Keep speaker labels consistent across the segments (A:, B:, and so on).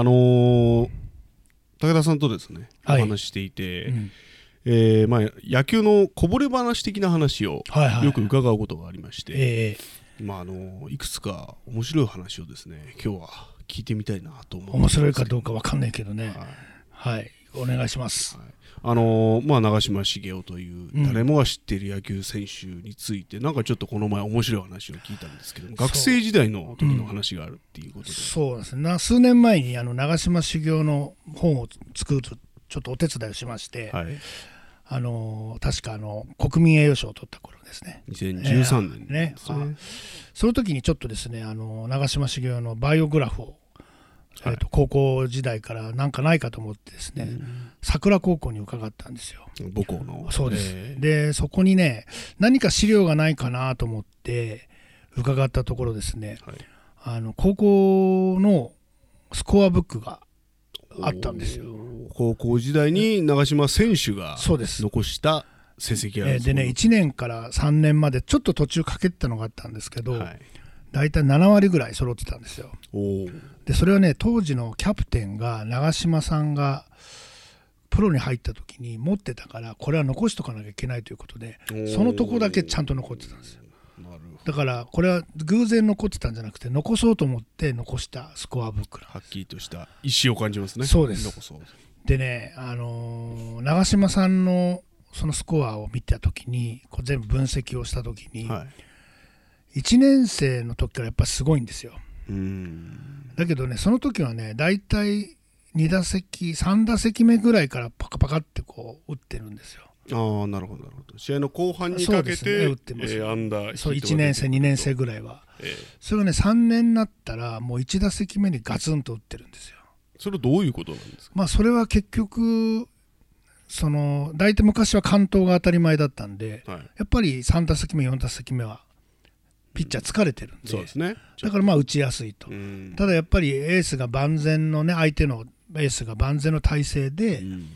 A: あのー武田さんとですね、
B: はい。
A: お話ししていて、
B: うん。
A: えーまあ、野球のこぼれ話的な話を
B: はいはい。
A: よく伺うことがありまして、
B: え
A: まああのいくつか面白い話をですね今日は聞いてみたいなと思
B: ー面白いか
A: う
B: どうかわかんないけどね。
A: はい。
B: はいお願いします。
A: あのまあ、長嶋茂雄という
B: うん。
A: 誰もが知っている野球選手について、なんかちょっとこの前面白い話を聞いたんですけど学生時代の時の話があるっていうことで、
B: そうですね。な数年前にあの長嶋茂雄の本を作るとちょっとお手伝いをしまして、
A: はい、
B: あの確かあの国民栄誉賞を取った頃ですね。
A: 2013年
B: ね
A: ですね。
B: その時にちょっとですねあの長嶋茂雄のバイオグラフを、えーと高校時代からなんかないかと思ってですね、桜高校に伺ったんですよ。
A: 母校の。
B: そうです、
A: え
B: でそこにね何か資料がないかなと思って伺ったところですね
A: ーはい。
B: あの高校のスコアブックがあったんですよ。
A: 高校時代に長嶋選手が
B: そうです。
A: 残した成績が
B: でね。1年から3年までちょっと途中かけてたのがあったんですけど、
A: はい、
B: 大体7割ぐらい揃ってたんですよ。でそれはね当時のキャプテンが長嶋さんがプロに入った時に持ってたからこれは残しとかなきゃいけないということでそのとこだけちゃんと残ってたんですよ。だからこれは偶然残ってたんじゃなくて残そうと思って残したスコアブック
A: はっきりとした意思を感じますね。
B: そうです。
A: 残そう。
B: でね、あのー長嶋さんのそのスコアを見た時にこう全部分析をした時に、
A: はい
B: 1年生の時からやっぱすごいんですよ。だけどねその時はね大体2打席3打席目ぐらいからパカパカってこう打ってるんですよ。
A: ああなるほどなるほど。試合の後半にかけて、
B: ね打ってます。
A: えーアンダー
B: そう1
A: ヒットが出て
B: 年生2年生ぐらいは。
A: えー
B: それがね3年になったらもう1打席目にガツンと打ってるんですよ。
A: それはどういうことなんですか？
B: まあそれは結局その大体昔は完投が当たり前だったんで
A: はい。
B: やっぱり3打席目4打席目はピッチャー疲れてるんで。
A: そうですね。
B: だからまあ打ちやすいと。
A: うん。
B: ただやっぱりエースが万全のね相手のエースが万全の体制で
A: うん。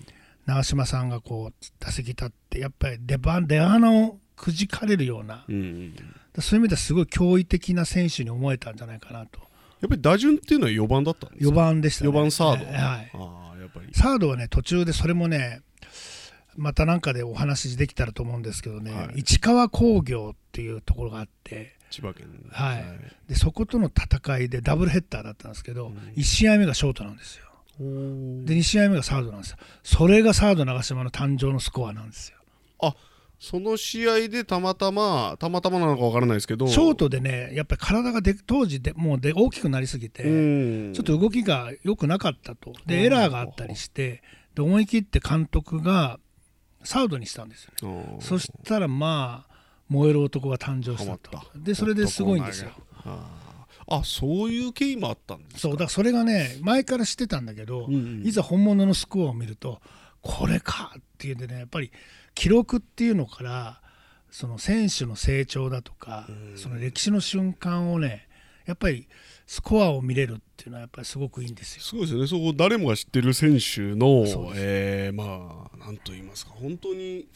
B: 長嶋さんがこう打席立ってやっぱり出番出花をくじかれるような。
A: うん
B: そういう意味ではすごい驚異的な選手に思えたんじゃないかなと。
A: やっぱり打順っていうのは4番だったんですか
B: ？4番でしたね。
A: 4番サード、
B: えーはい。
A: ああやっぱり。
B: サードはね途中でそれもねまたなんかでお話できたらと思うんですけどね、
A: はい。
B: 市川工業っていうところがあって。
A: 千葉県
B: はい。でそことの戦いでダブルヘッダーだったんですけど、
A: うん。
B: 1試合目がショートなんですよ。で2試合目がサードなんですよ。それがサード長嶋の誕生のスコアなんですよ。
A: その試合でたまたまたまたまなのかわからないですけど。
B: ショートでねやっぱり体がで当時でもうで大きくなりすぎて、
A: うん。
B: ちょっと動きが良くなかったと。
A: うん
B: でエラーがあったりしてで思い切って監督がサードにしたんですよね。そしたらまあ燃える男が誕生したと。でそれですごいんですよ。
A: あそういう経緯もあったんですか
B: そうだからそれがね前から知ってたんだけど、
A: うんうん。
B: いざ本物のスコアを見るとこれかっていうんでねやっぱり記録っていうのからその選手の成長だとか、
A: うん。
B: その歴史の瞬間をねやっぱりスコアを見れるっていうのはやっぱりすごくいいんですよ。
A: すごいですよね、そこ誰もが知ってる選手のえーまあ、なんと言いますか、本当に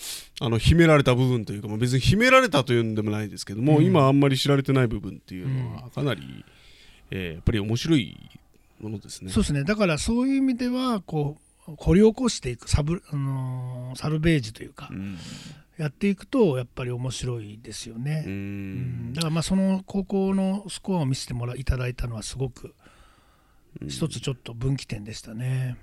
A: あの秘められた部分というか、まあ、別に秘められたというんでもないですけども、
B: うん
A: 今、あんまり知られてない部分っていうのは、かなり、えーやっぱり面白いものですね。
B: そうですねだからそういう意味ではこう掘り起こしていくサブ、あのーサルベージというか、
A: うん
B: やっていくとやっぱり面白いですよね。
A: う
B: うん
A: ん
B: だからまあその高校のスコアを見せてもらいただいたのはすごく一つちょっと分岐点でしたね。